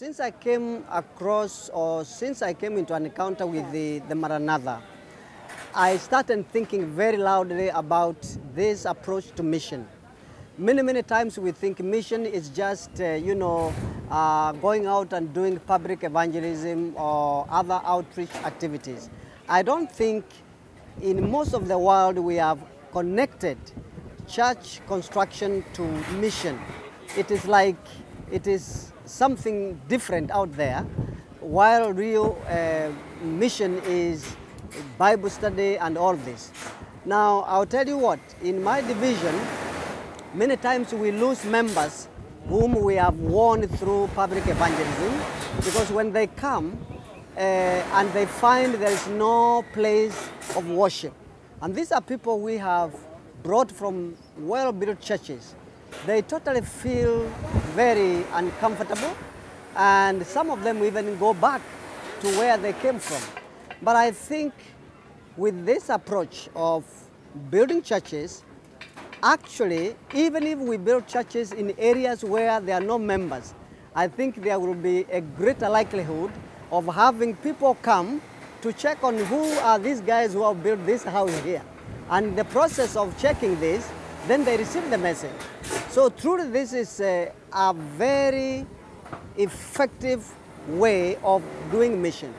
Since I came across, or since I came into an encounter with the, the Maranatha, I started thinking very loudly about this approach to mission. Many, many times we think mission is just, uh, you know, uh, going out and doing public evangelism or other outreach activities. I don't think in most of the world we have connected church construction to mission. It is like it is something different out there, while real uh, mission is Bible study and all this. Now, I'll tell you what, in my division, many times we lose members whom we have won through public evangelism because when they come uh, and they find there is no place of worship, and these are people we have brought from well built churches, they totally feel very uncomfortable, and some of them even go back to where they came from. But I think with this approach of building churches, actually, even if we build churches in areas where there are no members, I think there will be a greater likelihood of having people come to check on who are these guys who have built this house here. And the process of checking this, then they receive the message. So truly this is a, a very effective way of doing mission.